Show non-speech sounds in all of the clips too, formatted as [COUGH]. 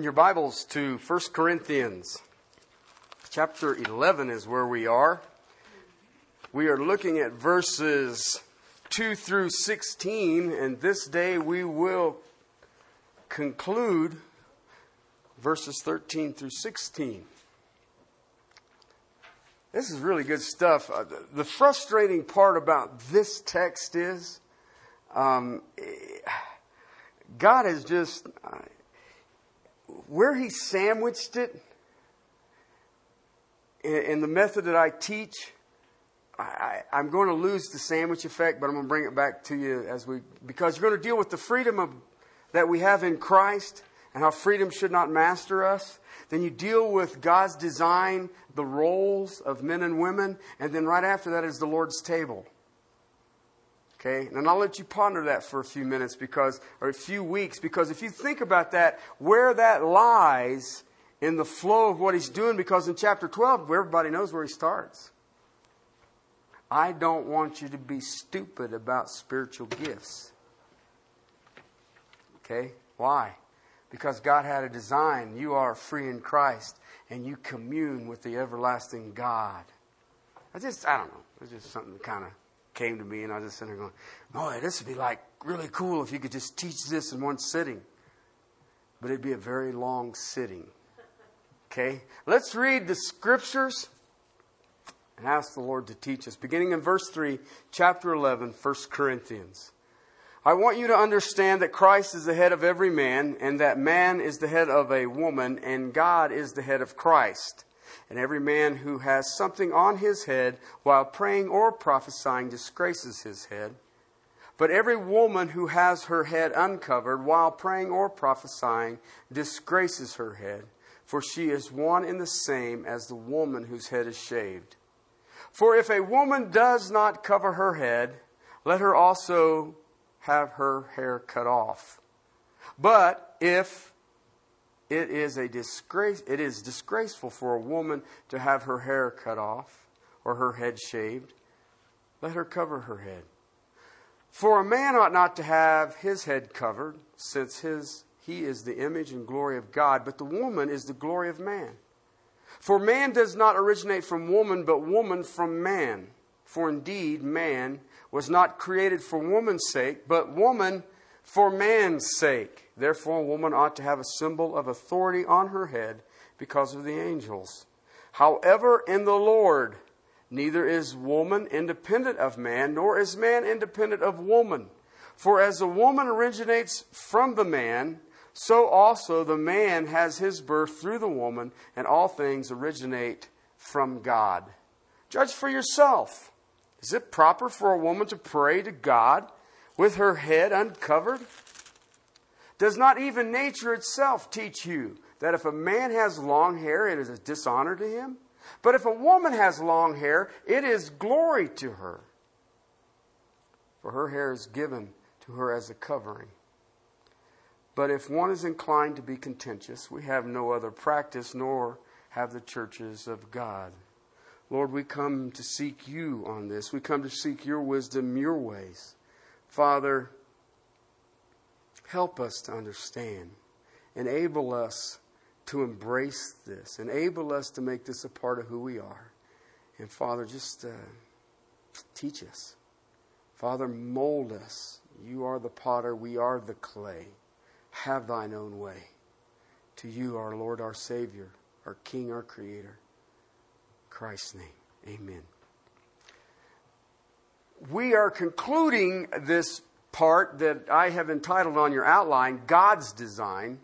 Open your Bibles to 1 Corinthians. Chapter 11 is where we are. We are looking at verses 2 through 16, and this day we will conclude verses 13 through 16. This is really good stuff. Uh, the frustrating part about this text is um, God has just. Where he sandwiched it in, the method that I teach, I, am going to lose the sandwich effect, but I'm going to bring it back to you as we, because you're going to deal with the freedom of, that we have in Christ and how freedom should not master us. Then you deal with God's design, the roles of men and women, and then right after that is the Lord's table. Okay? And I'll let you ponder that for a few minutes because, or a few weeks, because if you think about that, where that lies in the flow of what he's doing, because in chapter 12, everybody knows where he starts. I don't want you to be stupid about spiritual gifts. Okay? Why? Because God had a design. You are free in Christ and you commune with the everlasting God. I just, I don't know. It's just something kind of came to me, and I was just sitting there going, Boy, this would be like really cool if you could just teach this in one sitting. But it'd be a very long sitting. Okay? Let's read the scriptures and ask the Lord to teach us. Beginning in verse 3, chapter 11, 1 Corinthians. I want you to understand that Christ is the head of every man, and that man is the head of a woman, and God is the head of Christ. And every man who has something on his head while praying or prophesying disgraces his head. But every woman who has her head uncovered while praying or prophesying disgraces her head, for she is one and the same as the woman whose head is shaved. For if a woman does not cover her head, let her also have her hair cut off. But if it is a disgrace it is disgraceful for a woman to have her hair cut off or her head shaved. Let her cover her head. For a man ought not to have his head covered since his he is the image and glory of God but the woman is the glory of man. For man does not originate from woman but woman from man. For indeed man was not created for woman's sake but woman for man's sake. Therefore, a woman ought to have a symbol of authority on her head because of the angels. However, in the Lord, neither is woman independent of man, nor is man independent of woman. For as the woman originates from the man, so also the man has his birth through the woman, and all things originate from God. Judge for yourself. Is it proper for a woman to pray to God with her head uncovered? Does not even nature itself teach you that if a man has long hair, it is a dishonor to him? But if a woman has long hair, it is glory to her. For her hair is given to her as a covering. But if one is inclined to be contentious, we have no other practice, nor have the churches of God. Lord, we come to seek you on this. We come to seek your wisdom, your ways. Father, help us to understand. Enable us to embrace this. Enable us to make this a part of who we are. And Father, just uh, teach us. Father, mold us. You are the potter, we are the clay. Have thine own way. To you, our Lord, our Savior, our King, our Creator. Christ's name, amen we are concluding this part that I have entitled on your outline, God's Design.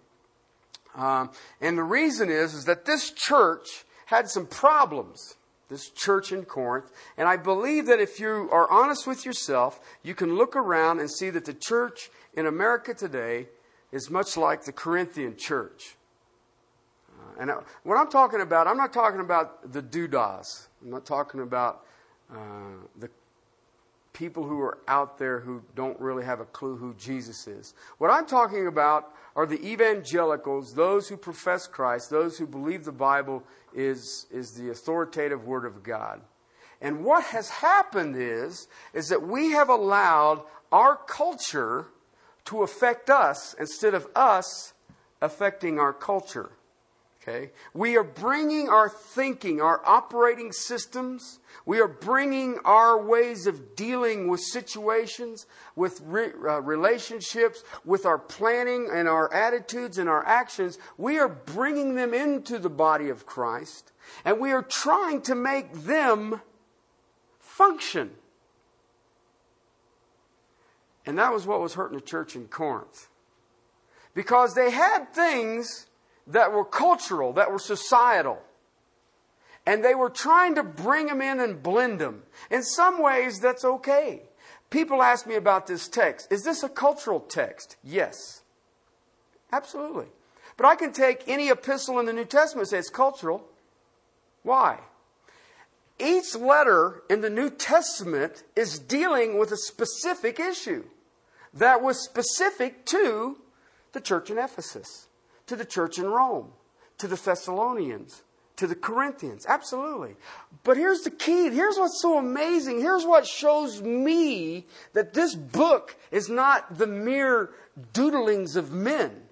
Um, and the reason is, is that this church had some problems, this church in Corinth. And I believe that if you are honest with yourself, you can look around and see that the church in America today is much like the Corinthian church. Uh, and what I'm talking about, I'm not talking about the doodahs. I'm not talking about uh, the people who are out there who don't really have a clue who Jesus is. What I'm talking about are the evangelicals, those who profess Christ, those who believe the Bible is, is the authoritative Word of God. And what has happened is, is that we have allowed our culture to affect us instead of us affecting our culture. Okay? We are bringing our thinking, our operating systems, we are bringing our ways of dealing with situations, with re- uh, relationships, with our planning and our attitudes and our actions. We are bringing them into the body of Christ, and we are trying to make them function. And that was what was hurting the church in Corinth. Because they had things that were cultural, that were societal. And they were trying to bring them in and blend them. In some ways, that's okay. People ask me about this text. Is this a cultural text? Yes. Absolutely. But I can take any epistle in the New Testament and say it's cultural. Why? Each letter in the New Testament is dealing with a specific issue that was specific to the church in Ephesus to the church in Rome, to the Thessalonians, to the Corinthians. Absolutely. But here's the key. Here's what's so amazing. Here's what shows me that this book is not the mere doodlings of men.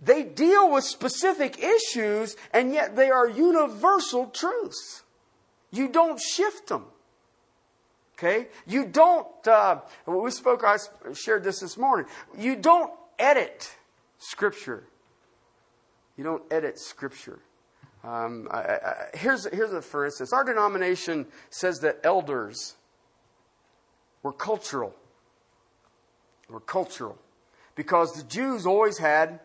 They deal with specific issues, and yet they are universal truths. You don't shift them. Okay? You don't, uh, we spoke, I shared this this morning. You don't edit Scripture. You don't edit Scripture. Um, I, I, here's, here's a for instance. Our denomination says that elders were cultural. Were cultural. Because the Jews always had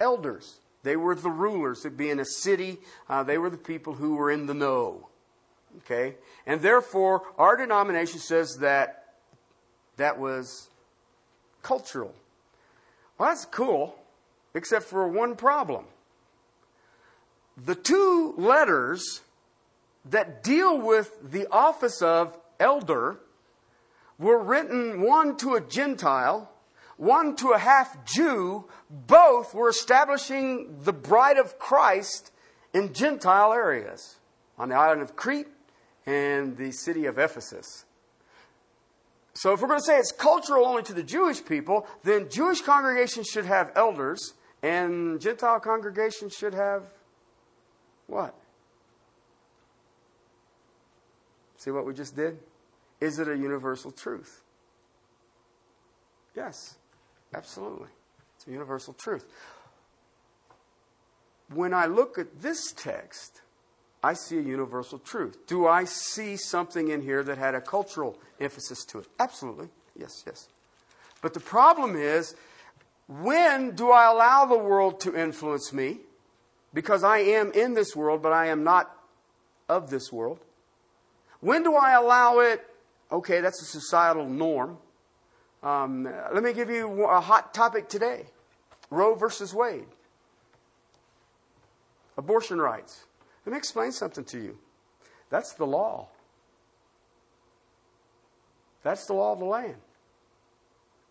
elders. They were the rulers. It'd be in a city, uh, they were the people who were in the know. Okay? And therefore, our denomination says that that was cultural. Well, that's cool, except for one problem. The two letters that deal with the office of elder were written one to a Gentile, one to a half Jew. Both were establishing the bride of Christ in Gentile areas on the island of Crete and the city of Ephesus. So if we're going to say it's cultural only to the Jewish people, then Jewish congregations should have elders, and Gentile congregations should have what? See what we just did? Is it a universal truth? Yes, absolutely. It's a universal truth. When I look at this text, I see a universal truth. Do I see something in here that had a cultural emphasis to it? Absolutely. Yes, yes. But the problem is, when do I allow the world to influence me? Because I am in this world, but I am not of this world. When do I allow it? Okay, that's a societal norm. Um, let me give you a hot topic today Roe versus Wade. Abortion rights. Let me explain something to you. That's the law. That's the law of the land.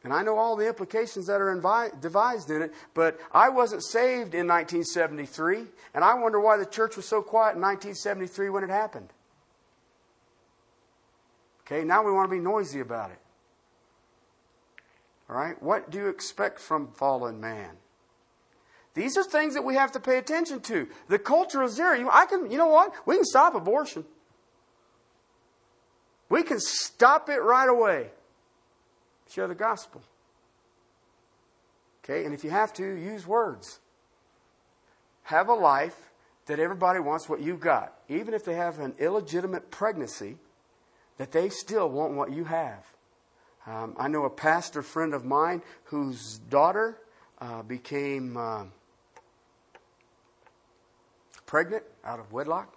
And I know all the implications that are invi- devised in it, but I wasn't saved in 1973, and I wonder why the church was so quiet in 1973 when it happened. Okay, now we want to be noisy about it. All right, what do you expect from fallen man? These are things that we have to pay attention to. The culture is there. I can, you know what? We can stop abortion. We can stop it right away. Share the gospel. Okay, and if you have to, use words. Have a life that everybody wants what you've got. Even if they have an illegitimate pregnancy, that they still want what you have. Um, I know a pastor friend of mine whose daughter uh, became. Uh, pregnant out of wedlock.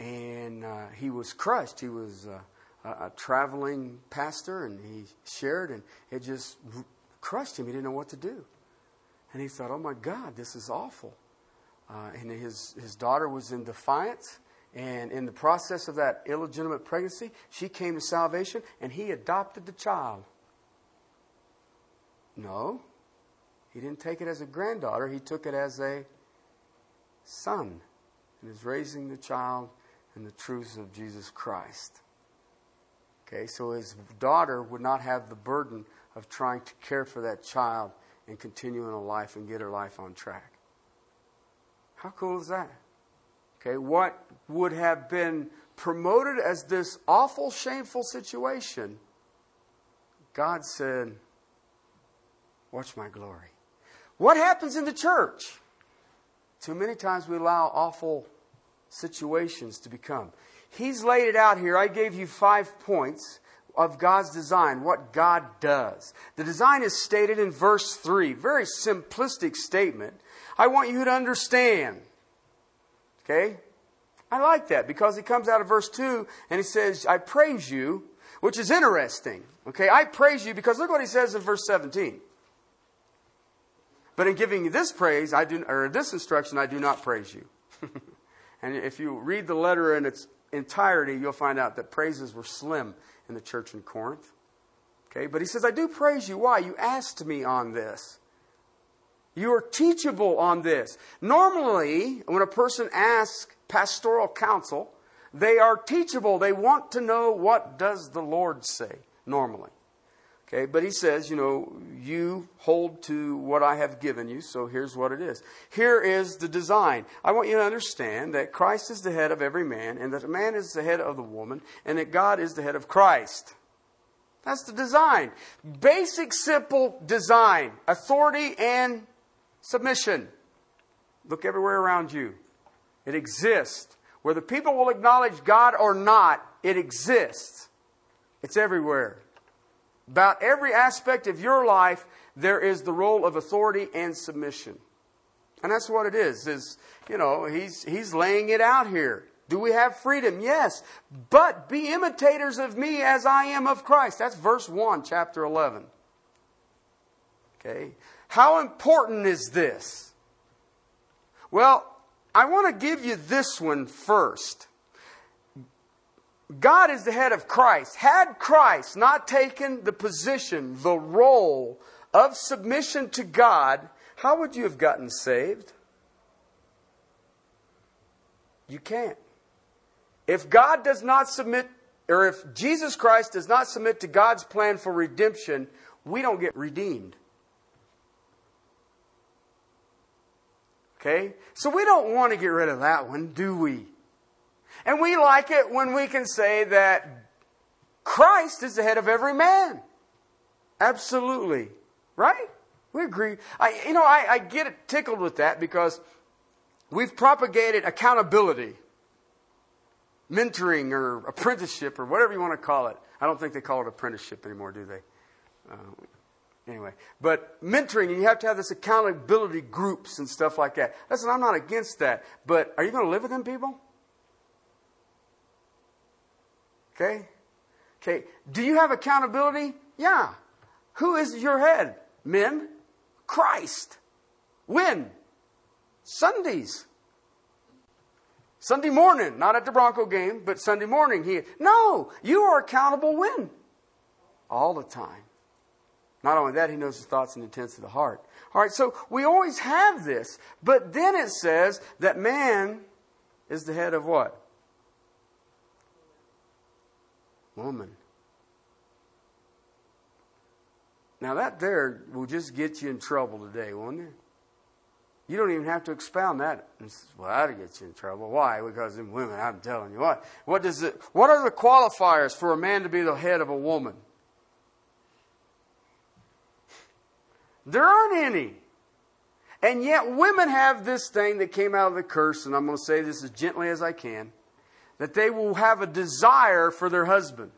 And uh, he was crushed. He was uh, a, traveling pastor, and he shared, and it just crushed him. He didn't know what to do. And he thought, oh my God, this is awful. Uh, and his, his daughter was in defiance. And in the process of that illegitimate pregnancy, she came to salvation and he adopted the child. No, he didn't take it as a granddaughter, he took it as a son and is raising the child in the truths of Jesus Christ. Okay, so his daughter would not have the burden of trying to care for that child and continue in a life and get her life on track. How cool is that? Okay, what would have been promoted as this awful, shameful situation, God said, Watch my glory. What happens in the church? Too many times we allow awful situations to become. He's laid it out here. I gave you five points of God's design, what God does. The design is stated in verse 3, very simplistic statement. I want you to understand. Okay? I like that because he comes out of verse 2 and he says, I praise you, which is interesting. Okay? I praise you because look what he says in verse 17. But in giving you this praise, I do, or this instruction, I do not praise you. [LAUGHS] and if you read the letter in its entirety, you'll find out that praises were slim in the church in Corinth. Okay, but he says, I do praise you. Why? You asked me on this. You are teachable on this. Normally, when a person asks pastoral counsel, they are teachable. They want to know what does the Lord say, normally. Okay, but he says, you know, you hold to what I have given you, so here's what it is. Here is the design. I want you to understand that Christ is the head of every man, and that a man is the head of the woman, and that God is the head of Christ. That's the design. Basic, simple design. Authority and submission. Look everywhere around you. It exists. Whether people will acknowledge God or not, it exists. It's everywhere. About every aspect of your life, there is the role of authority and submission. And that's what it is, is, you know, he's, he's laying it out here. Do we have freedom? Yes. But be imitators of me as I am of Christ. That's verse 1, chapter 11. Okay. How important is this? Well, I want to give you this one first. God is the head of Christ. Had Christ not taken the position, the role of submission to God, how would you have gotten saved? You can't. If God does not submit, or if Jesus Christ does not submit to God's plan for redemption, we don't get redeemed. Okay? So we don't want to get rid of that one, do we? And we like it when we can say that Christ is the head of every man. Absolutely. Right? We agree. I, you know, I, I get tickled with that because we've propagated accountability, mentoring or apprenticeship or whatever you want to call it. I don't think they call it apprenticeship anymore, do they? Uh, anyway, but mentoring, and you have to have this accountability groups and stuff like that. Listen, I'm not against that, but are you going to live with them people? Okay? Okay. Do you have accountability? Yeah. Who is your head? Men? Christ. When? Sundays. Sunday morning, not at the Bronco game, but Sunday morning. He, no, you are accountable when? All the time. Not only that, he knows the thoughts and intents of the heart. All right, so we always have this, but then it says that man is the head of what? Woman. Now, that there will just get you in trouble today, won't it? You don't even have to expound that. Well, that'll get you in trouble. Why? Because in women, I'm telling you what. What does it? What are the qualifiers for a man to be the head of a woman? There aren't any. And yet, women have this thing that came out of the curse, and I'm going to say this as gently as I can that they will have a desire for their husband.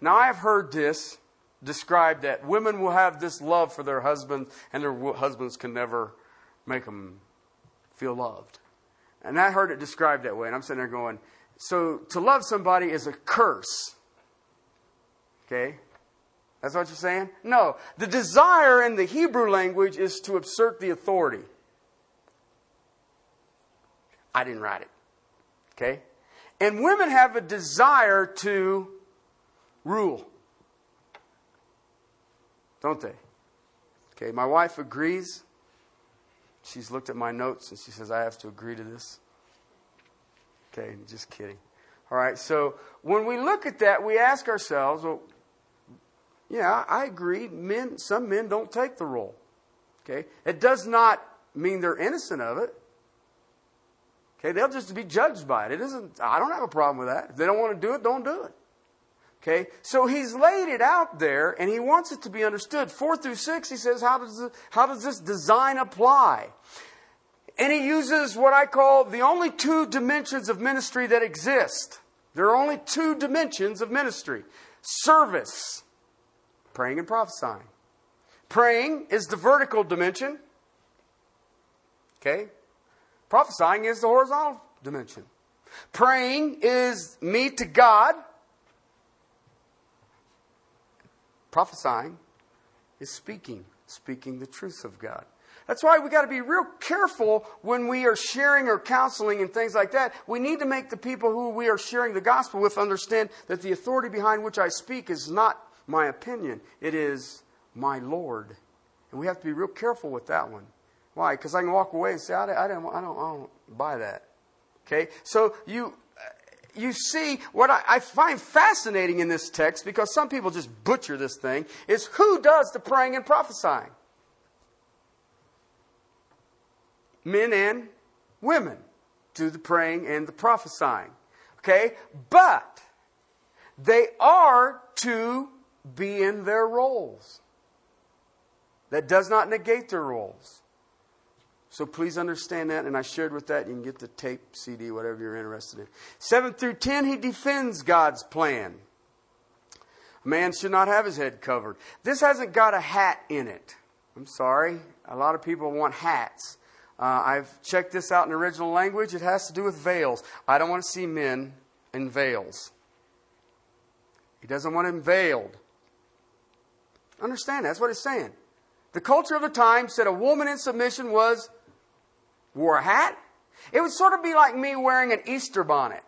Now, I've heard this described that women will have this love for their husband, and their husbands can never make them feel loved. And I heard it described that way, and I'm sitting there going, so to love somebody is a curse. Okay? That's what you're saying? No. The desire in the Hebrew language is to assert the authority. I didn't write it. Okay? And women have a desire to rule. Don't they? Okay, my wife agrees. She's looked at my notes and she says, I have to agree to this. Okay, just kidding. All right, so when we look at that, we ask ourselves, well, yeah, I agree. Men, some men don't take the role. Okay? It does not mean they're innocent of it. Okay? They'll just be judged by it. It isn't, I don't have a problem with that. If they don't want to do it, don't do it. Okay? So he's laid it out there and he wants it to be understood. Four through six, he says, how does, it, how does this design apply? And he uses what I call the only two dimensions of ministry that exist. There are only two dimensions of ministry service, praying and prophesying. Praying is the vertical dimension. Okay? Prophesying is the horizontal dimension. Praying is me to God. Prophesying is speaking, speaking the truth of God. That's why we got to be real careful when we are sharing or counseling and things like that. We need to make the people who we are sharing the gospel with understand that the authority behind which I speak is not my opinion, it is my Lord. And we have to be real careful with that one. Why? Because I can walk away and say, I, I, don't, I, don't, I don't buy that. Okay? So you, you see, what I, I, find fascinating in this text, because some people just butcher this thing, is who does the praying and prophesying? Men and women do the praying and the prophesying. Okay? But they are to be in their roles. That does not negate their roles. So please understand that, and I shared with that. You can get the tape, CD, whatever you're interested in. 7 through 10, he defends God's plan. A man should not have his head covered. This hasn't got a hat in it. I'm sorry. A lot of people want hats. Uh, I've checked this out in original language. It has to do with veils. I don't want to see men in veils. He doesn't want him veiled. Understand, that's what he's saying. The culture of the time said a woman in submission was wore a hat. It would sort of be like me wearing an Easter bonnet.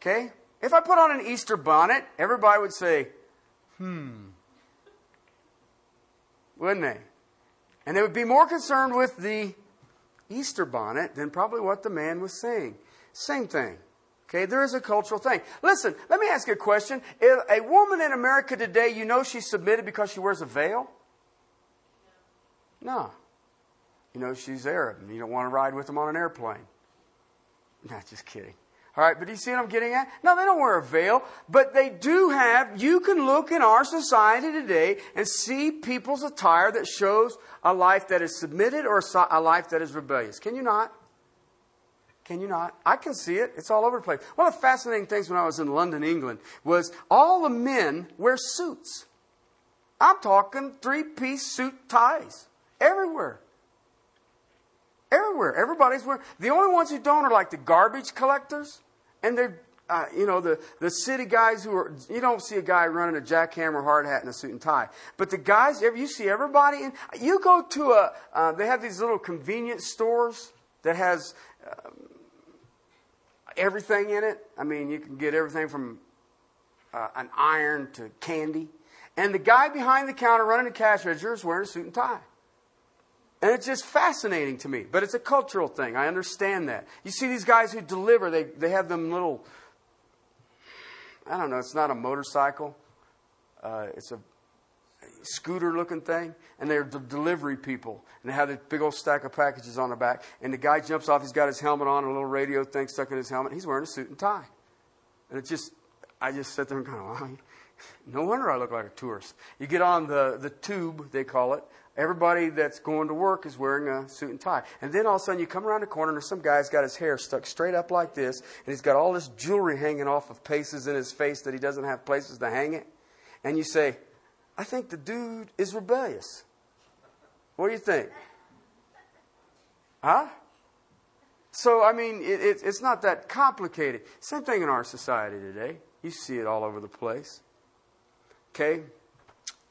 Okay? If I put on an Easter bonnet, everybody would say, hmm. Wouldn't they? And they would be more concerned with the Easter bonnet than probably what the man was saying. Same thing. Okay, there is a cultural thing. Listen, let me ask you a question. If a woman in America today, you know she's submitted because she wears a veil? No. You know, she's Arab and you don't want to ride with them on an airplane. [LAUGHS] Not just kidding. All right, but do you see what I'm getting at? No, they don't wear a veil, but they do have, you can look in our society today and see people's attire that shows a life that is submitted or a life that is rebellious. Can you not? Can you not? I can see it. It's all over the place. One of the fascinating things when I was in London, England, was all the men wear suits. I'm talking three piece suit ties everywhere. Everywhere. Everybody's wearing. The only ones who don't are like the garbage collectors, and they're, uh, you know, the, the city guys who are. You don't see a guy running a jackhammer hard hat and a suit and tie. But the guys, you see everybody in. You go to a. Uh, they have these little convenience stores that has. Uh, everything in it. I mean, you can get everything from uh, an iron to candy. And the guy behind the counter running the cash register is wearing a suit and tie. And it's just fascinating to me. But it's a cultural thing. I understand that. You see these guys who deliver, they, they have them little, I don't know, it's not a motorcycle. Uh, it's a scooter looking thing. And they're the delivery people. And they have this big old stack of packages on the back. And the guy jumps off, he's got his helmet on, a little radio thing stuck in his helmet. He's wearing a suit and tie. And it just, I just sit there and kind of, [LAUGHS] no wonder I look like a tourist. You get on the, the tube, they call it. Everybody that's going to work is wearing a suit and tie. And then all of a sudden you come around the corner and some guy's got his hair stuck straight up like this, and he's got all this jewelry hanging off of paces in his face that he doesn't have places to hang it. And you say, I think the dude is rebellious. What do you think? Huh? So, I mean, it, it, it's not that complicated. Same thing in our society today. You see it all over the place. Okay?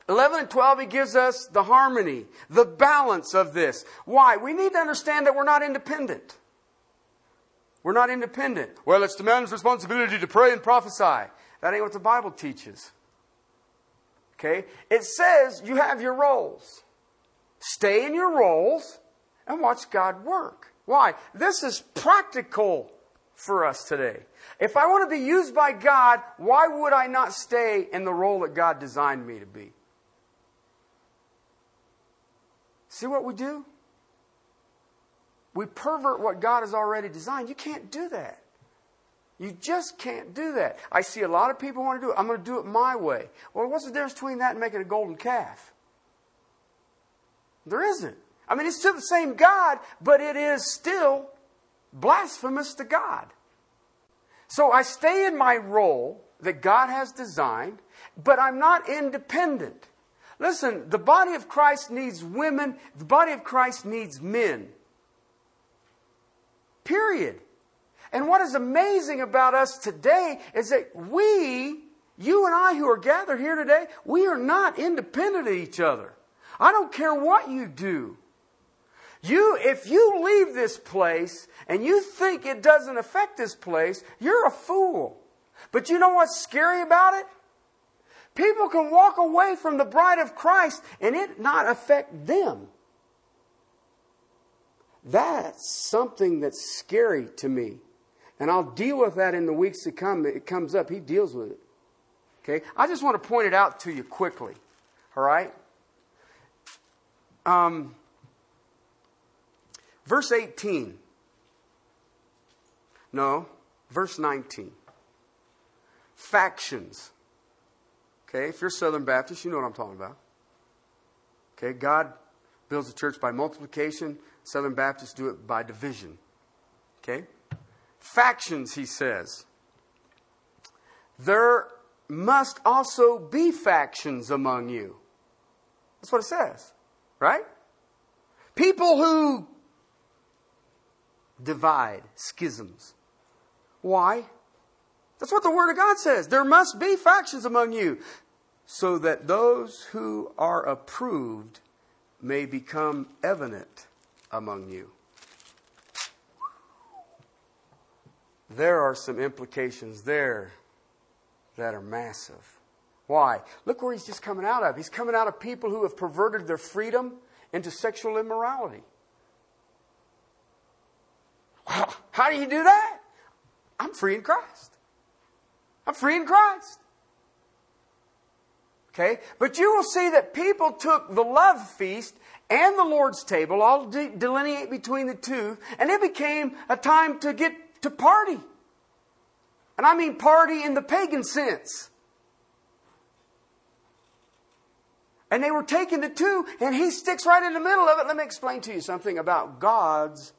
11 and 12, he gives us the harmony, the balance of this. Why? We need to understand that we're not independent. We're not independent. Well, it's the man's responsibility to pray and prophesy. That ain't what the Bible teaches. Okay? It says you have your roles. Stay in your roles and watch God work. Why? This is practical for us today. If I want to be used by God, why would I not stay in the role that God designed me to be? See what we do? We pervert what God has already designed. You can't do that. You just can't do that. I see a lot of people want to do it. I'm going to do it my way. Well, what's the difference between that and making a golden calf? There isn't. I mean, it's still the same God, but it is still blasphemous to God. So I stay in my role that God has designed, but I'm not independent. Listen, the body of Christ needs women, the body of Christ needs men. Period. And what is amazing about us today is that we, you and I who are gathered here today, we are not independent of each other. I don't care what you do. You, if you leave this place and you think it doesn't affect this place, you're a fool. But you know what's scary about it? People can walk away from the bride of Christ and it not affect them. That's something that's scary to me. And I'll deal with that in the weeks to come. It comes up. He deals with it. Okay? I just want to point it out to you quickly. All right? Um, verse 18. No, verse 19. Factions. Okay, if you're Southern Baptist, you know what I'm talking about. Okay, God builds a church by multiplication, Southern Baptists do it by division. Okay? Factions, he says. There must also be factions among you. That's what it says, right? People who divide, schisms. Why? That's what the Word of God says. There must be factions among you, so that those who are approved may become evident among you. There are some implications there that are massive. Why? Look where he's just coming out of. He's coming out of people who have perverted their freedom into sexual immorality. How do you do that? I'm free in Christ. I'm free in Christ. Okay? But you will see that people took the love feast and the Lord's table, all de- delineate between the two, and it became a time to get to party. And I mean party in the pagan sense. And they were taking the two, and he sticks right in the middle of it. Let me explain to you something about God's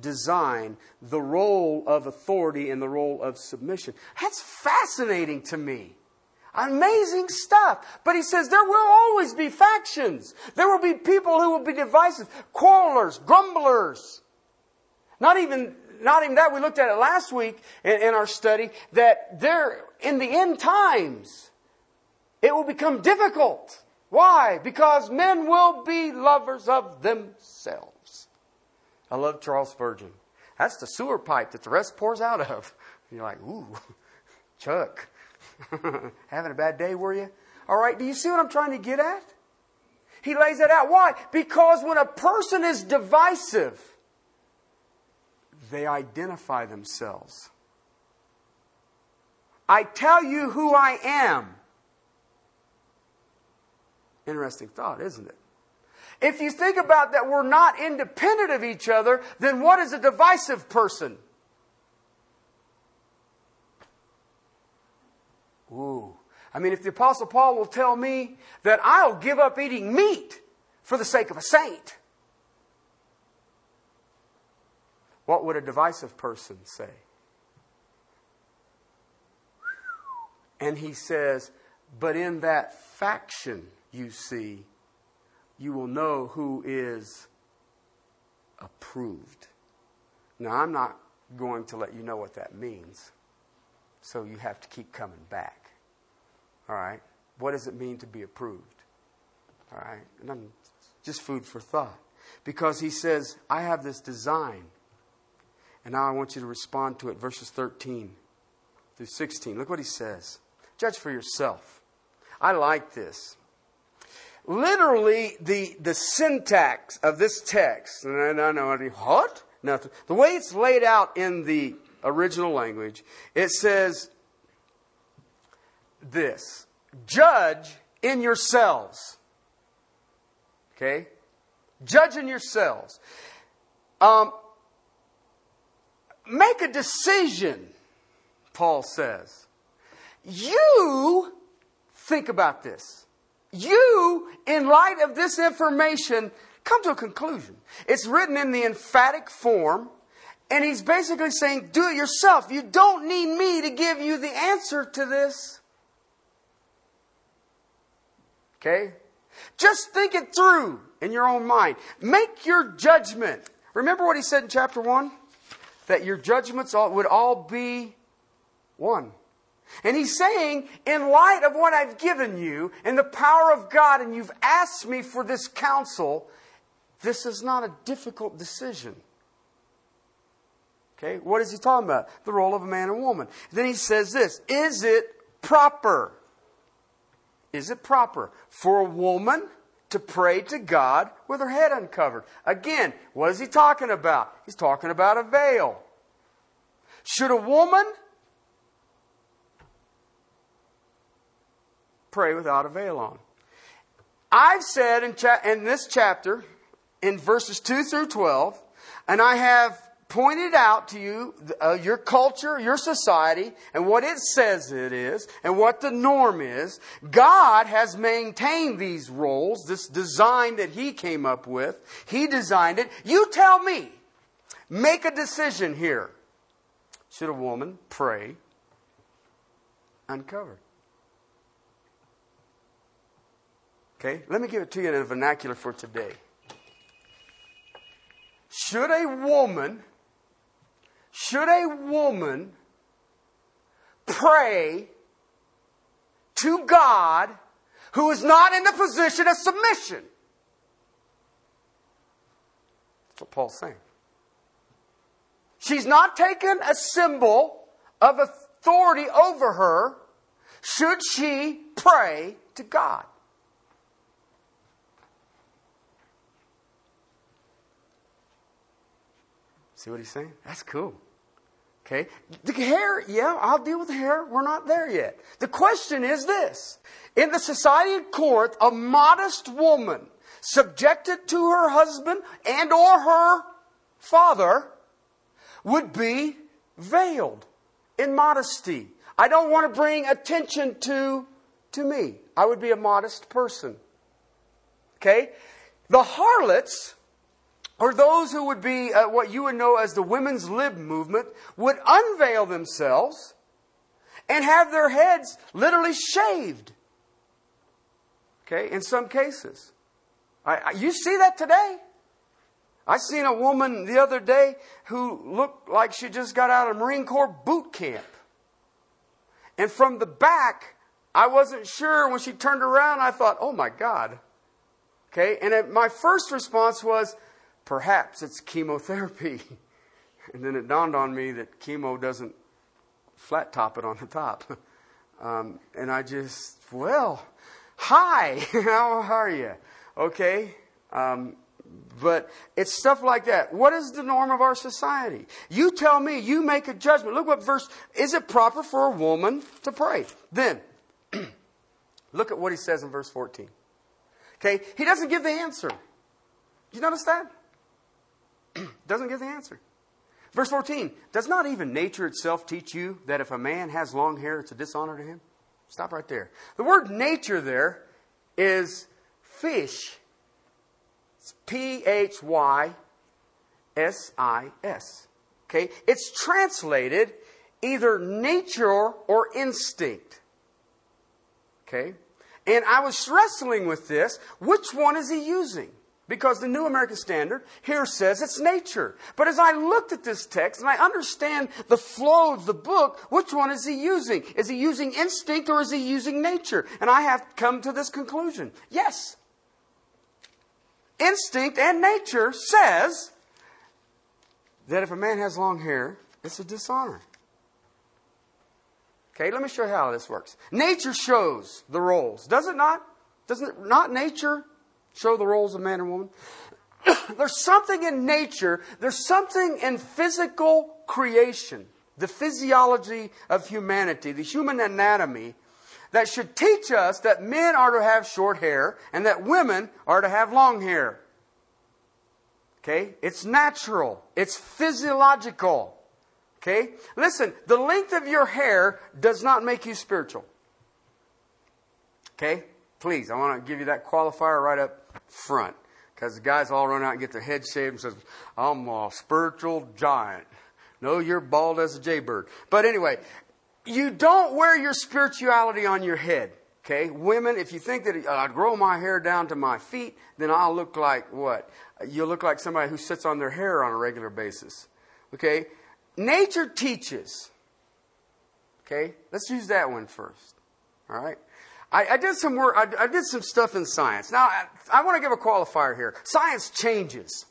design, the role of authority and the role of submission. That's fascinating to me. Amazing stuff. But he says there will always be factions. There will be people who will be divisive, quarrelers, grumblers. Not even, not even that. We looked at it last week in, in our study that there, in the end times, it will become difficult. Why? Because men will be lovers of themselves. I love Charles Spurgeon. That's the sewer pipe that the rest pours out of. And [LAUGHS] you're like, ooh, [LAUGHS] Chuck. [LAUGHS] Having a bad day, were you? All right, do you see what I'm trying to get at? He lays that out. Why? Because when a person is divisive, they identify themselves. I tell you who I am. Interesting thought, isn't it? If you think about that we're not independent of each other, then what is a divisive person? Ooh. I mean, if the Apostle Paul will tell me that I'll give up eating meat for the sake of a saint, what would a divisive person say? And he says, but in that faction, you see, you will know who is approved. Now, I'm not going to let you know what that means, so you have to keep coming back. All right? What does it mean to be approved? All right? Just food for thought. Because he says, I have this design. And now I want you to respond to it. Verses 13 through 16. Look what he says. Judge for yourself. I like this. Literally, the, the syntax of this text, and I know what? Nothing. The way it's laid out in the original language, it says, this judge in yourselves. Okay? Judge in yourselves. Um, make a decision, Paul says. You think about this. You, in light of this information, come to a conclusion. It's written in the emphatic form, and he's basically saying, do it yourself. You don't need me to give you the answer to this. Okay? Just think it through in your own mind. Make your judgment. Remember what he said in chapter 1? That your judgments would all be one. And he's saying, in light of what I've given you and the power of God, and you've asked me for this counsel, this is not a difficult decision. Okay, what is he talking about? The role of a man and woman. Then he says this Is it proper? Is it proper for a woman to pray to God with her head uncovered? Again, what is he talking about? He's talking about a veil. Should a woman pray without a veil on? I've said in, cha- in this chapter, in verses 2 through 12, and I have pointed out to you uh, your culture, your society, and what it says it is, and what the norm is. God has maintained these roles, this design that He came up with. He designed it. You tell me. Make a decision here. Should a woman pray uncovered? Okay, let me give it to you in a vernacular for today. Should a woman should a woman pray to God who is not in the position of submission? That's what Paul's saying. She's not taken a symbol of authority over her. Should she pray to God? See what he's saying? That's cool. Okay? The hair, yeah, I'll deal with the hair. We're not there yet. The question is this. In the society of Corinth, a modest woman subjected to her husband and or her father would be veiled in modesty. I don't want to bring attention to, to me. I would be a modest person. Okay? The harlots or those who would be uh, what you would know as the women's lib movement would unveil themselves and have their heads literally shaved. Okay, in some cases. I, I, you see that today. I seen a woman the other day who looked like she just got out of Marine Corps boot camp. And from the back, I wasn't sure when she turned around, I thought, oh my God. Okay, and my first response was, perhaps it's chemotherapy. [LAUGHS] and then it dawned on me that chemo doesn't flat top it on the top. [LAUGHS] Um, and I just, well, hi, [LAUGHS] how are you? Okay. Um, but it's stuff like that. What is the norm of our society? You tell me, you make a judgment. Look what verse, is it proper for a woman to pray? Then, [CLEARS THROAT] look at what he says in verse 14. Okay, he doesn't give the answer. Do you notice that? [CLEARS THROAT] Doesn't give the answer. Verse 14 Does not even nature itself teach you that if a man has long hair, it's a dishonor to him? Stop right there. The word nature there is fish. It's P H Y S I S. Okay? It's translated either nature or instinct. Okay? And I was wrestling with this. Which one is he using? Because the New American Standard here says it's nature. But as I looked at this text and I understand the flow of the book, which one is he using? Is he using instinct or is he using nature? And I have come to this conclusion. Yes. Instinct and nature says that if a man has long hair, it's a dishonor. Okay, let me show you how this works. Nature shows the roles, does it not? Doesn't it not nature show the roles of man and woman. [COUGHS] there's something in nature, there's something in physical creation, the physiology of humanity, the human anatomy, that should teach us that men are to have short hair and that women are to have long hair. Okay? It's natural. It's physiological. Okay? Listen, the length of your hair does not make you spiritual. Okay? Please, I want to give you that qualifier right up front. Because the guys all run out and get their head shaved and says, I'm a spiritual giant. No, you're bald as a jaybird. But anyway, you don't wear your spirituality on your head. Okay? Women, if you think that uh, I'd grow my hair down to my feet, then I'll look like what? You'll look like somebody who sits on their hair on a regular basis. Okay? Nature teaches. Okay? Let's use that one first. All right? I, I did some work, I, I, did some stuff in science. Now, I, I want to give a qualifier here. Science changes.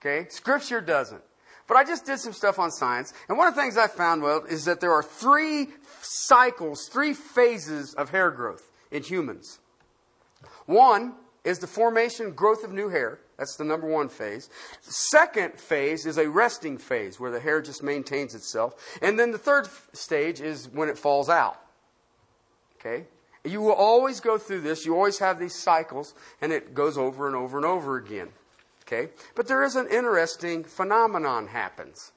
Okay? Scripture doesn't. But I just did some stuff on science, and one of the things I found, well, is that there are three cycles, three phases of hair growth in humans. One is the formation, growth of new hair. That's the number one phase. Second phase is a resting phase where the hair just maintains itself. And then the third stage is when it falls out. Okay? You will always go through this. You always have these cycles, and it goes over and over and over again. Okay? But there is an interesting phenomenon happens.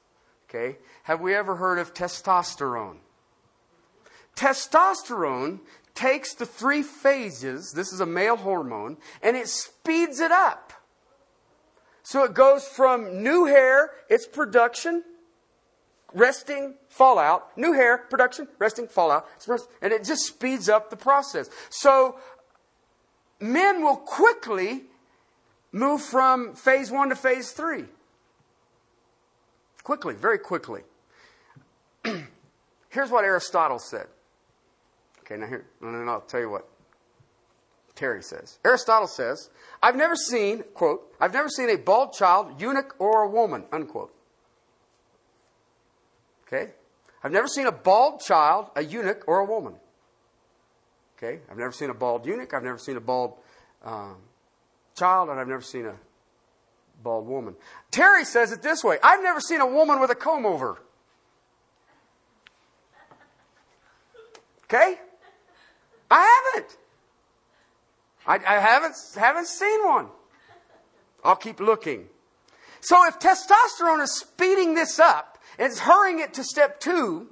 Okay? Have we ever heard of testosterone? Testosterone takes the three phases, this is a male hormone, and it speeds it up. So it goes from new hair, its production, resting, fallout, new hair, production, resting, fallout, and it just speeds up the process. So men will quickly move from phase one to phase three. Quickly, very quickly. [CLEARS THROAT] Here's what Aristotle said. Okay, now here, and then I'll tell you what Terry says. Aristotle says, I've never seen, quote, I've never seen a bald child, eunuch, or a woman, unquote. Okay? I've never seen a bald child, a eunuch, or a woman. Okay? I've never seen a bald eunuch. I've never seen a bald um, child, and I've never seen a bald woman. Terry says it this way I've never seen a woman with a comb over. Okay? I haven't. I, I haven't, haven't seen one. I'll keep looking. So if testosterone is speeding this up, it's hurrying it to step two,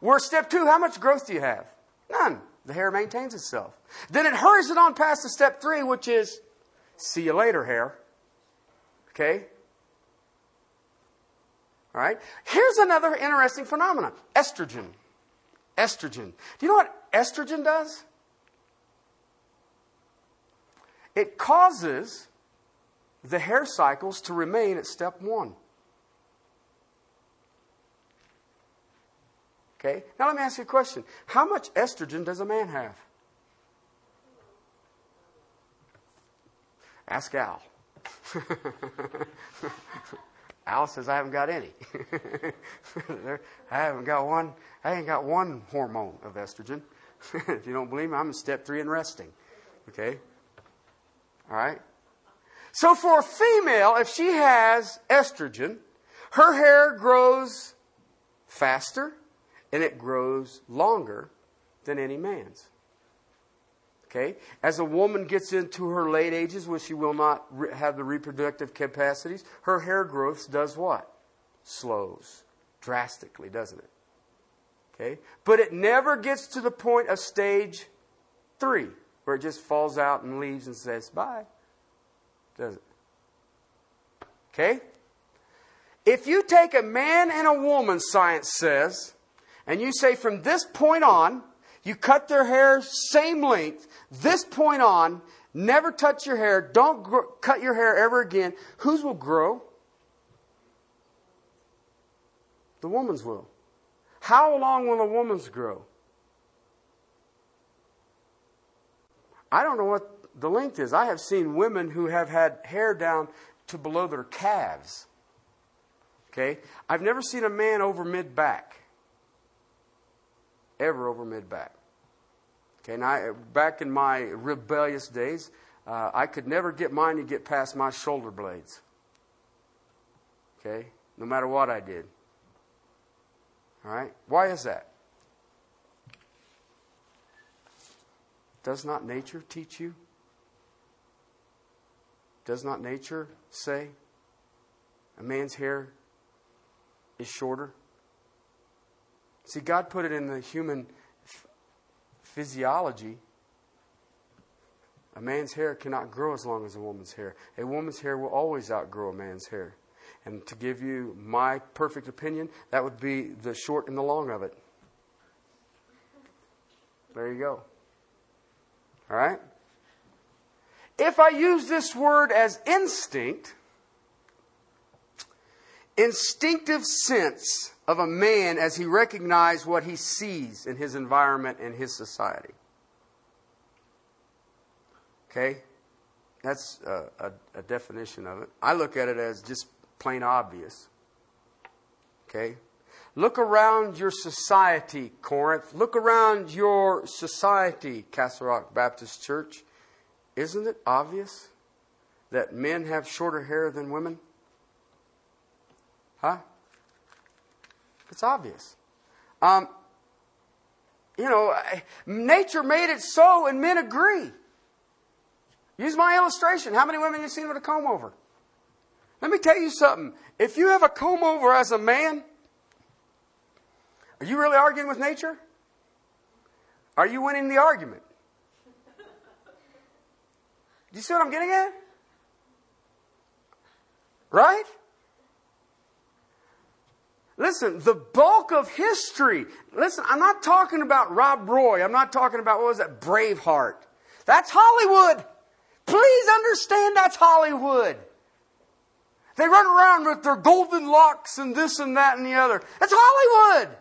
where step two, how much growth do you have? None. The hair maintains itself. Then it hurries it on past to step three, which is see you later, hair. Okay? All right? Here's another interesting phenomenon estrogen. Estrogen. Do you know what estrogen does? It causes the hair cycles to remain at step one. Okay? Now let me ask you a question. How much estrogen does a man have? Ask Al. [LAUGHS] Al says, I haven't got any. [LAUGHS] I haven't got one. I ain't got one hormone of estrogen. [LAUGHS] if you don't believe me, I'm in step three in resting. Okay? All right? So for a female, if she has estrogen, her hair grows faster and it grows longer than any man's. Okay? As a woman gets into her late ages when she will not re- have the reproductive capacities, her hair growth does what? Slows drastically, doesn't it? Okay? But it never gets to the point of stage three, where it just falls out and leaves and says bye. Does it? Okay? If you take a man and a woman, science says, and you say from this point on, you cut their hair same length, this point on, never touch your hair, don't cut your hair ever again, whose will grow? The woman's will. How long will a woman's grow? I don't know what the length is. I have seen women who have had hair down to below their calves. Okay? I've never seen a man over mid back. Ever over mid back. Okay, now back in my rebellious days, uh, I could never get mine to get past my shoulder blades. Okay, no matter what I did. All right, why is that? Does not nature teach you? Does not nature say a man's hair is shorter? See, God put it in the human physiology. A man's hair cannot grow as long as a woman's hair. A woman's hair will always outgrow a man's hair. And to give you my perfect opinion, that would be the short and the long of it. There you go. All right? If I use this word as instinct, instinctive sense of a man as he recognizes what he sees in his environment and his society. Okay? That's a, a, a, definition of it. I look at it as just plain obvious. Okay? Look around your society, Corinth. Look around your society, Castle Rock Baptist Church. Isn't it obvious that men have shorter hair than women? Huh? It's obvious. Um, you know, nature made it so, and men agree. Use my illustration. How many women have you seen with a comb over? Let me tell you something. If you have a comb over as a man, are you really arguing with nature? Are you winning the argument? Do you see what I'm getting at? Right? Listen, the bulk of history. Listen, I'm not talking about Rob Roy. I'm not talking about, what was that, Braveheart. That's Hollywood. Please understand that's Hollywood. They run around with their golden locks and this and that and the other. That's Hollywood.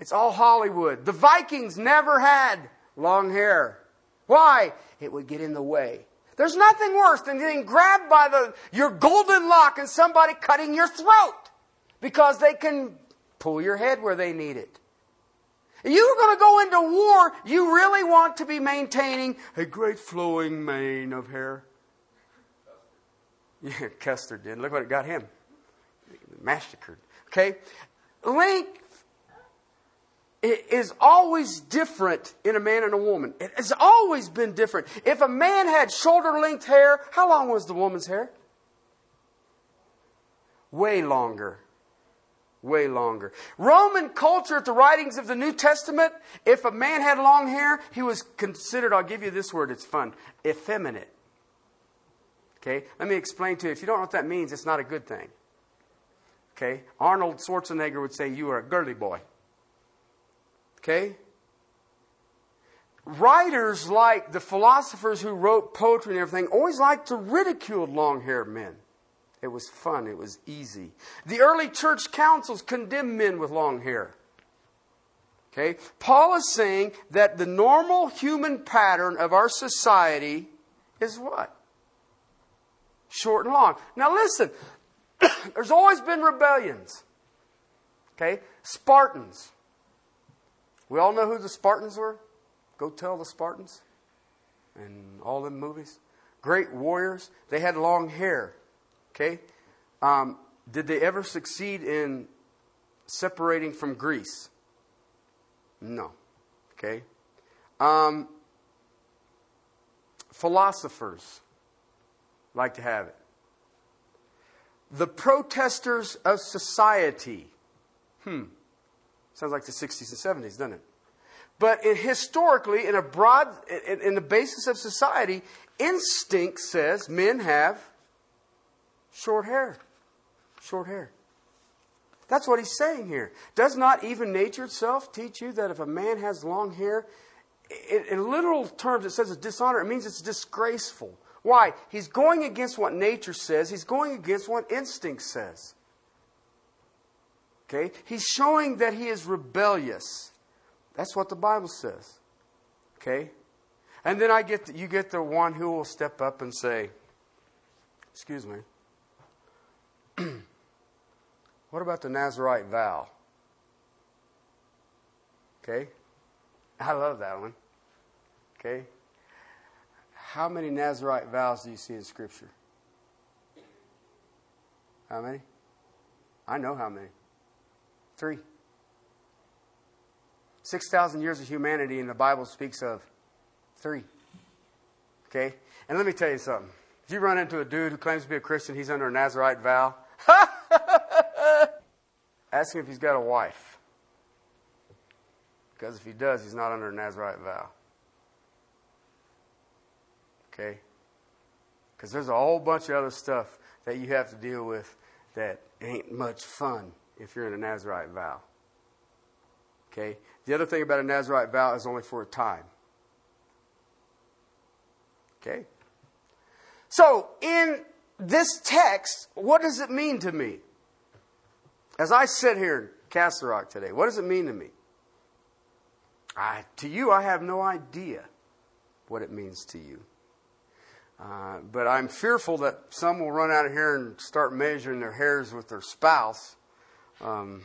It's all Hollywood. The Vikings never had long hair. Why? It would get in the way. There's nothing worse than getting grabbed by the, your golden lock and somebody cutting your throat because they can pull your head where they need it. You're going to go into war. You really want to be maintaining a great flowing mane of hair. [LAUGHS] Yeah, Custer did. Look what it got him. Massacred. Okay? Length is always different in a man and a woman. It has always been different. If a man had shoulder length hair, how long was the woman's hair? Way longer way longer. Roman culture at the writings of the New Testament, if a man had long hair, he was considered, I'll give you this word, it's fun, effeminate. Okay? Let me explain to you. If you don't know what that means, it's not a good thing. Okay? Arnold Schwarzenegger would say, You are a girly boy. Okay? Writers like the philosophers who wrote poetry and everything always liked to ridicule long haired men. It was fun. It was easy. The early church councils condemned men with long hair. Okay? Paul is saying that the normal human pattern of our society is what? Short and long. Now listen, [COUGHS] there's always been rebellions. Okay? Spartans. We all know who the Spartans were? Go tell the Spartans. And all them movies. Great warriors. They had long hair. Okay? Um, did they ever succeed in separating from Greece? No. Okay? Um, philosophers like to have it. The protesters of society. Hmm. Sounds like the 60s and 70s, doesn't it? But in, historically, in a broad, in, in the basis of society, instinct says men have Short hair. Short hair. That's what he's saying here. Does not even nature itself teach you that if a man has long hair, in, in literal terms, it says it's dishonor. It means it's disgraceful. Why? He's going against what nature says, he's going against what instinct says. Okay? He's showing that he is rebellious. That's what the Bible says. Okay? And then I get the, you get the one who will step up and say, "Excuse me. [CLEARS THROAT] what about the Nazarite vow? Okay? I love that one. Okay? How many Nazarite vows do you see in Scripture? How many? I know how many. Three. 6,000 years of humanity, and the Bible speaks of three. Okay? And let me tell you something. If you run into a dude who claims to be a Christian? He's under a Nazarite vow. [LAUGHS] Ask him if he's got a wife. Because if he does, he's not under a Nazarite vow. Okay? Because there's a whole bunch of other stuff that you have to deal with that ain't much fun if you're in a Nazarite vow. Okay? The other thing about a Nazarite vow is only for a time. Okay? So, in this text, what does it mean to me? As I sit here in Castle Rock today, what does it mean to me? I, to you, I have no idea what it means to you. Uh, but I'm fearful that some will run out of here and start measuring their hairs with their spouse. Um,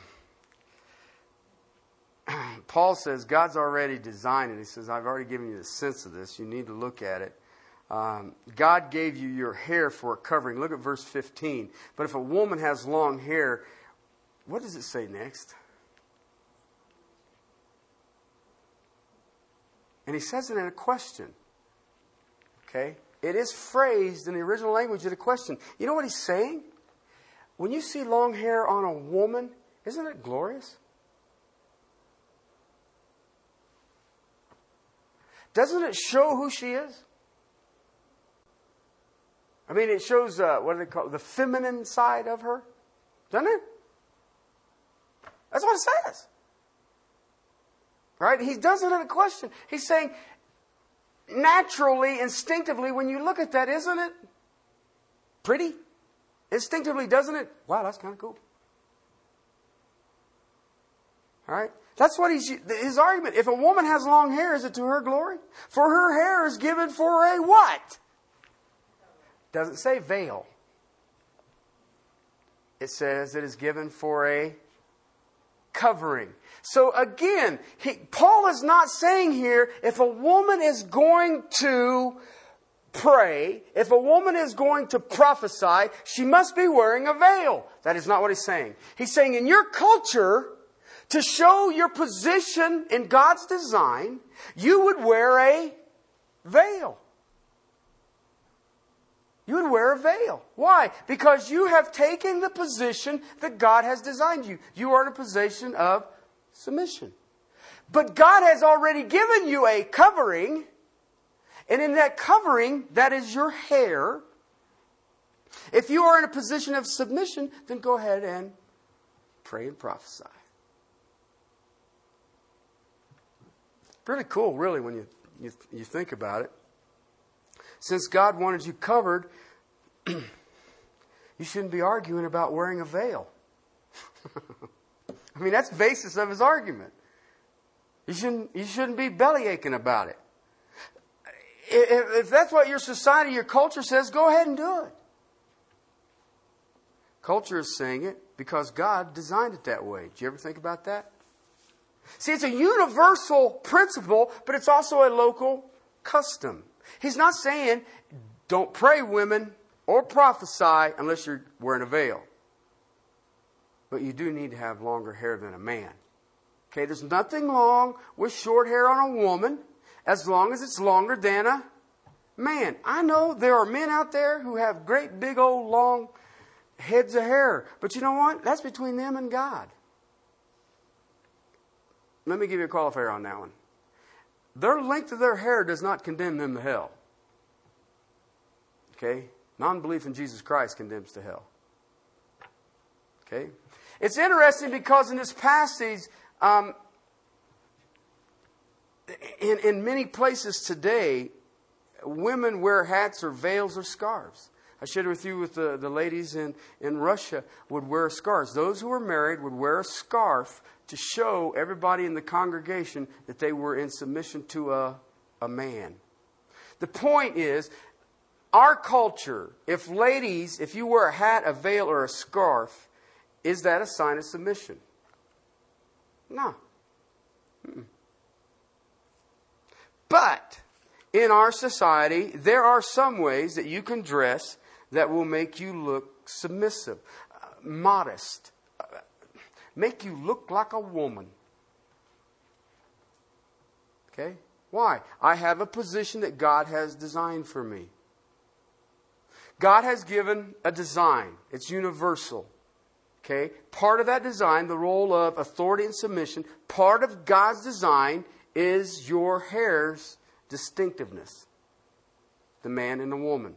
[CLEARS THROAT] Paul says God's already designed it. He says, I've already given you the sense of this. You need to look at it. Um, God gave you your hair for a covering. Look at verse 15. But if a woman has long hair, what does it say next? And he says it in a question. Okay? It is phrased in the original language in a question. You know what he's saying? When you see long hair on a woman, isn't it glorious? Doesn't it show who she is? I mean, it shows, uh, what do they call it? The feminine side of her. Doesn't it? That's what it says. Right? He does it in a question. He's saying, naturally, instinctively, when you look at that, isn't it pretty? Instinctively, doesn't it? Wow, that's kind of cool. All right? That's what he's, his argument. If a woman has long hair, is it to her glory? For her hair is given for a what? Doesn't say veil. It says it is given for a covering. So again, he, Paul is not saying here if a woman is going to pray, if a woman is going to prophesy, she must be wearing a veil. That is not what he's saying. He's saying in your culture, to show your position in God's design, you would wear a veil. You would wear a veil. Why? Because you have taken the position that God has designed you. You are in a position of submission. But God has already given you a covering, and in that covering, that is your hair. If you are in a position of submission, then go ahead and pray and prophesy. Pretty cool, really, when you, you, you think about it. Since God wanted you covered, [CLEARS THROAT] you shouldn't be arguing about wearing a veil. [LAUGHS] I mean, that's the basis of his argument. You shouldn't, you shouldn't be belly aching about it. If, if that's what your society, your culture says, go ahead and do it. Culture is saying it because God designed it that way. Did you ever think about that? See, it's a universal principle, but it's also a local custom. He's not saying don't pray, women, or prophesy unless you're wearing a veil. But you do need to have longer hair than a man. Okay, there's nothing wrong with short hair on a woman as long as it's longer than a man. I know there are men out there who have great big old long heads of hair. But you know what? That's between them and God. Let me give you a qualifier on that one. Their length of their hair does not condemn them to hell. Okay? Non belief in Jesus Christ condemns to hell. Okay? It's interesting because in this passage, um, in, in many places today, women wear hats or veils or scarves. I shared with you with the, the ladies in, in Russia would wear scarves. Those who were married would wear a scarf to show everybody in the congregation that they were in submission to a, a man. The point is, our culture, if ladies, if you wear a hat, a veil, or a scarf, is that a sign of submission? No. Mm-mm. But in our society, there are some ways that you can dress that will make you look submissive, uh, modest, uh, make you look like a woman. Okay? Why? I have a position that God has designed for me. God has given a design, it's universal. Okay? Part of that design, the role of authority and submission, part of God's design is your hair's distinctiveness the man and the woman.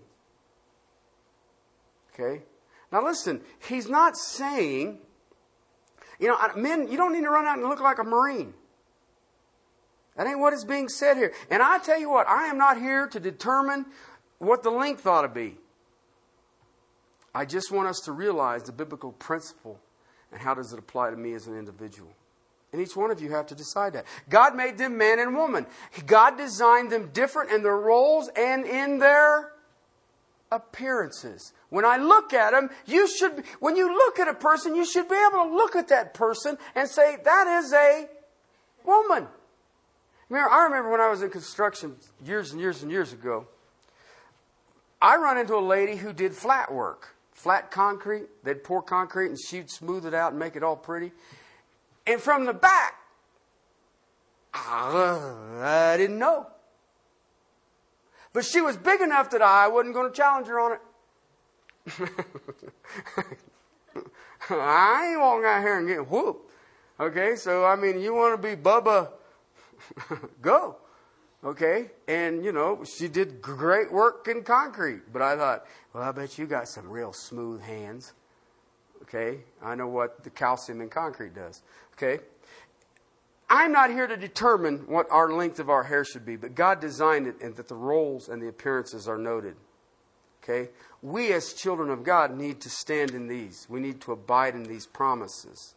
Okay? Now listen, he's not saying, you know, men, you don't need to run out and look like a Marine. That ain't what is being said here. And I tell you what, I am not here to determine what the length ought to be. I just want us to realize the biblical principle and how does it apply to me as an individual. And each one of you have to decide that. God made them man and woman. God designed them different in their roles and in their appearances. When I look at them, you should, when you look at a person, you should be able to look at that person and say, that is a woman. I remember when I was in construction years and years and years ago, I run into a lady who did flat work, flat concrete. They'd pour concrete and she'd smooth it out and make it all pretty. And from the back, I didn't know. But she was big enough that I wasn't going to challenge her on it. [LAUGHS] I ain't walking out here and getting whooped. Okay, so I mean, you want to be Bubba, [LAUGHS] go. Okay, and you know, she did great work in concrete. But I thought, well, I bet you got some real smooth hands. Okay, I know what the calcium in concrete does. Okay, I'm not here to determine what our length of our hair should be, but God designed it and that the roles and the appearances are noted. Okay? We as children of God need to stand in these. We need to abide in these promises.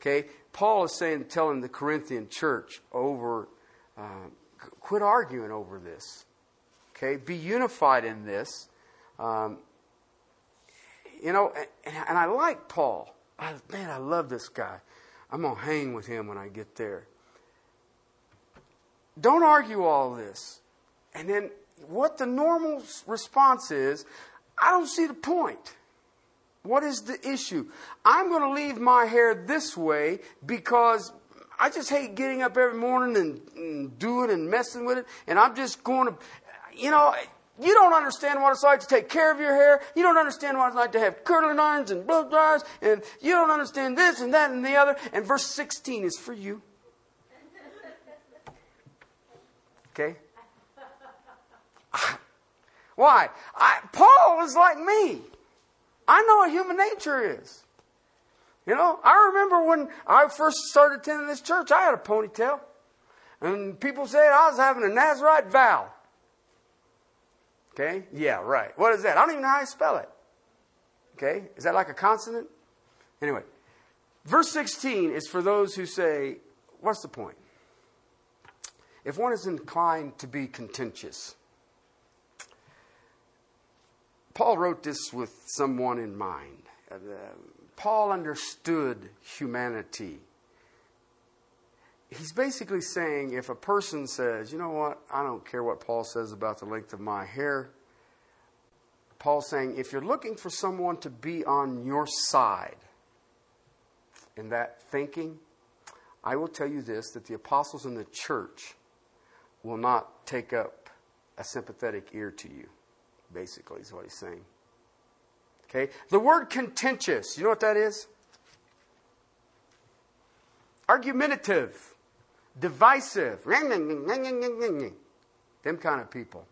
Okay? Paul is saying, telling the Corinthian church over, uh, quit arguing over this. Okay? Be unified in this. Um, you know, and, and I like Paul. I, man, I love this guy. I'm going to hang with him when I get there. Don't argue all this. And then what the normal response is, I don't see the point. What is the issue? I'm going to leave my hair this way because I just hate getting up every morning and, and doing and messing with it. And I'm just going to, you know, you don't understand what it's like to take care of your hair. You don't understand what it's like to have curling irons and blow dryers. And you don't understand this and that and the other. And verse 16 is for you. Okay? [LAUGHS] Why? I, Paul is like me. I know what human nature is. You know, I remember when I first started attending this church, I had a ponytail. And people said I was having a Nazarite vow. Okay? Yeah, right. What is that? I don't even know how to spell it. Okay? Is that like a consonant? Anyway, verse 16 is for those who say, what's the point? If one is inclined to be contentious, Paul wrote this with someone in mind. Uh, Paul understood humanity he's basically saying if a person says, you know what, I don't care what Paul says about the length of my hair, Paul's saying if you're looking for someone to be on your side in that thinking, I will tell you this that the apostles in the church will not take up a sympathetic ear to you, basically, is what he's saying. Okay? The word contentious, you know what that is? Argumentative divisive, them kind of people.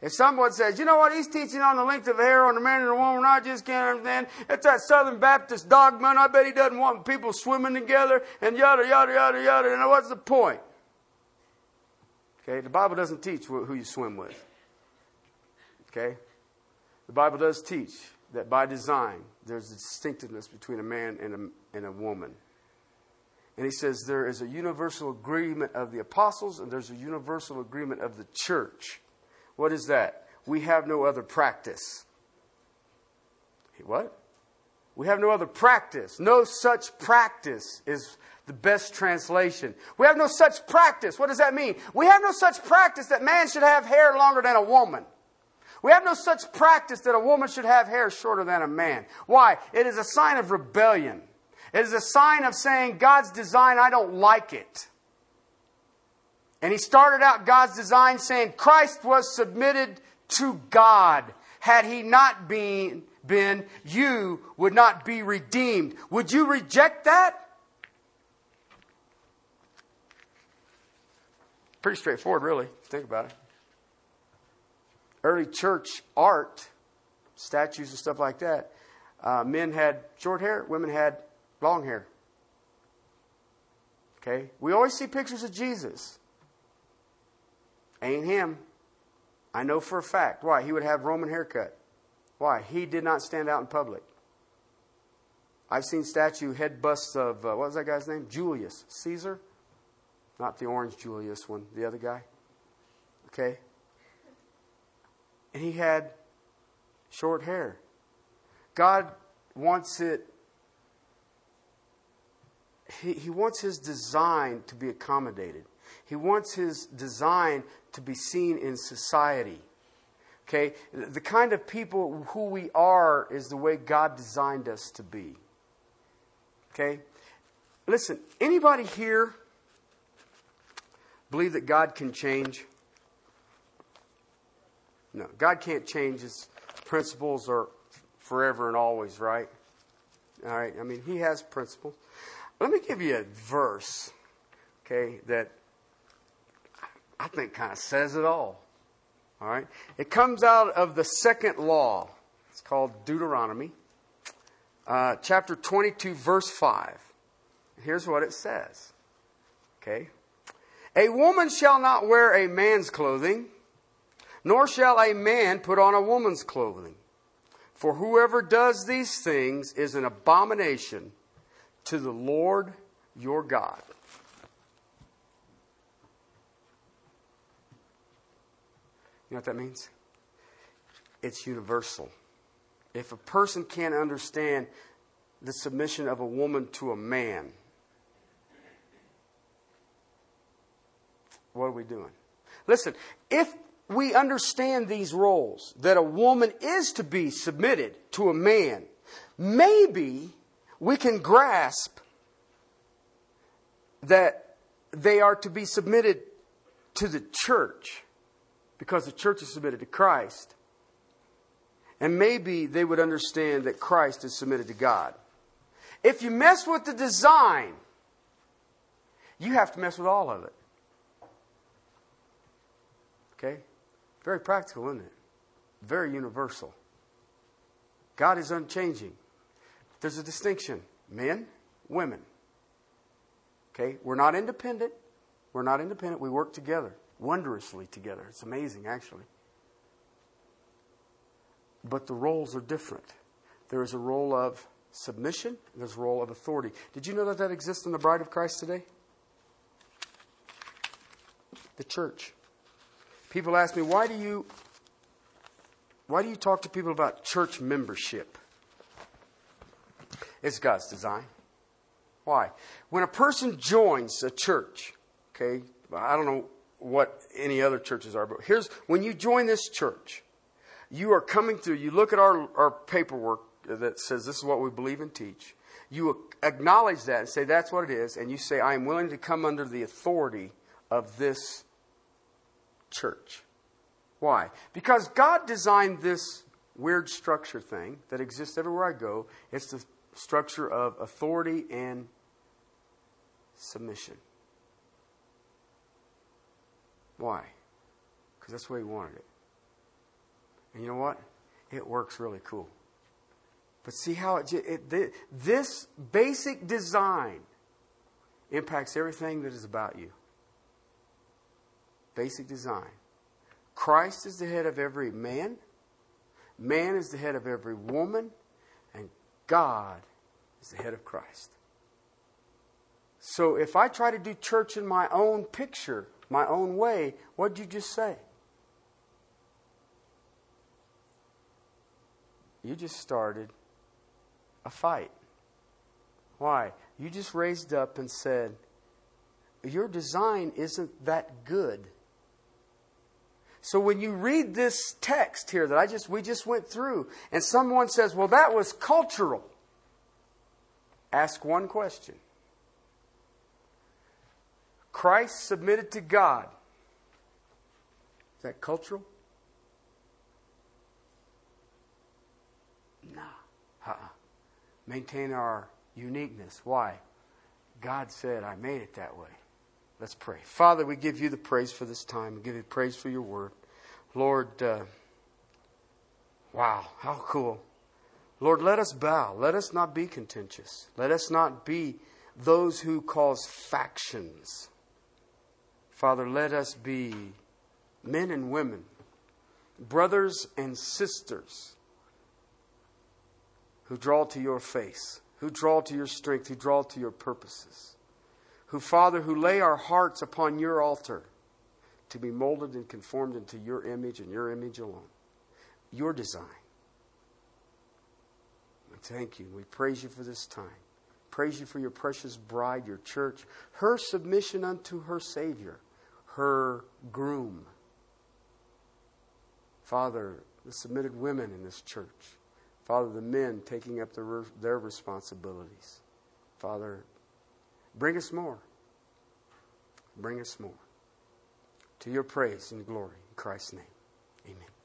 If someone says, you know what, he's teaching on the length of hair on the man and the woman, I just can't understand. It's that Southern Baptist dogma, and I bet he doesn't want people swimming together and yada, yada, yada, yada. And what's the point? Okay, the Bible doesn't teach who you swim with. Okay? The Bible does teach that by design, there's a distinctiveness between a man and a, and a woman. And he says there is a universal agreement of the apostles and there's a universal agreement of the church. What is that? We have no other practice. What? We have no other practice. No such practice is the best translation. We have no such practice. What does that mean? We have no such practice that man should have hair longer than a woman. We have no such practice that a woman should have hair shorter than a man. Why? It is a sign of rebellion. It is a sign of saying, God's design, I don't like it. And he started out God's design saying, Christ was submitted to God. Had he not been, been, you would not be redeemed. Would you reject that? Pretty straightforward, really, think about it. Early church art, statues and stuff like that, uh, men had short hair, women had long hair. Okay? We always see pictures of Jesus. Ain't him. I know for a fact. Why? He would have Roman haircut. Why? He did not stand out in public. I've seen statue head busts of, uh, what was that guy's name? Julius Caesar. Not the orange Julius one, the other guy. Okay? And he had short hair. God wants it, he, he wants his design to be accommodated. He wants his design to be seen in society. Okay? The kind of people who we are is the way God designed us to be. Okay? Listen, anybody here believe that God can change? No, God can't change his principles or forever and always, right? All right, I mean, he has principles. Let me give you a verse, okay, that I think kind of says it all. All right? It comes out of the second law. It's called Deuteronomy, uh, chapter 22, verse 5. Here's what it says. Okay? A woman shall not wear a man's clothing, nor shall a man put on a woman's clothing. For whoever does these things is an abomination to the Lord your God. You know what that means? It's universal. If a person can't understand the submission of a woman to a man, what are we doing? Listen, if we understand these roles, that a woman is to be submitted to a man, maybe we can grasp that they are to be submitted to the church because the church is submitted to Christ. And maybe they would understand that Christ is submitted to God. If you mess with the design, you have to mess with all of it. Okay? Very practical, isn't it? Very universal. God is unchanging. There's a distinction men, women. Okay? We're not independent. We're not independent. We work together, wondrously together. It's amazing, actually. But the roles are different. There is a role of submission, there's a role of authority. Did you know that that exists in the bride of Christ today? The church. People ask me, why do you why do you talk to people about church membership? It's God's design. Why? When a person joins a church, okay, I don't know what any other churches are, but here's when you join this church, you are coming through, you look at our, our paperwork that says this is what we believe and teach. You acknowledge that and say that's what it is, and you say, I am willing to come under the authority of this church. Why? Because God designed this weird structure thing that exists everywhere I go. It's the structure of authority and submission. Why? Because that's the way He wanted it. And you know what? It works really cool. But see how it, it, this basic design impacts everything that is about you basic design. Christ is the head of every man, man is the head of every woman, and God is the head of Christ. So if I try to do church in my own picture, my own way, what did you just say? You just started a fight. Why? You just raised up and said, Your design isn't that good. So when you read this text here that I just we just went through and someone says, "Well, that was cultural." Ask one question Christ submitted to God. Is that cultural? Nah. Uh-uh. Maintain our uniqueness. Why? God said, I made it that way. Let's pray. Father, we give you the praise for this time. We give you praise for your word. Lord, uh, wow, how cool Lord, let us bow. Let us not be contentious. Let us not be those who cause factions. Father, let us be men and women, brothers and sisters who draw to your face, who draw to your strength, who draw to your purposes. Who, Father, who lay our hearts upon your altar to be molded and conformed into your image and your image alone, your design. Thank you. We praise you for this time. Praise you for your precious bride, your church, her submission unto her Savior, her groom. Father, the submitted women in this church. Father, the men taking up their, their responsibilities. Father, bring us more. Bring us more. To your praise and glory. In Christ's name, amen.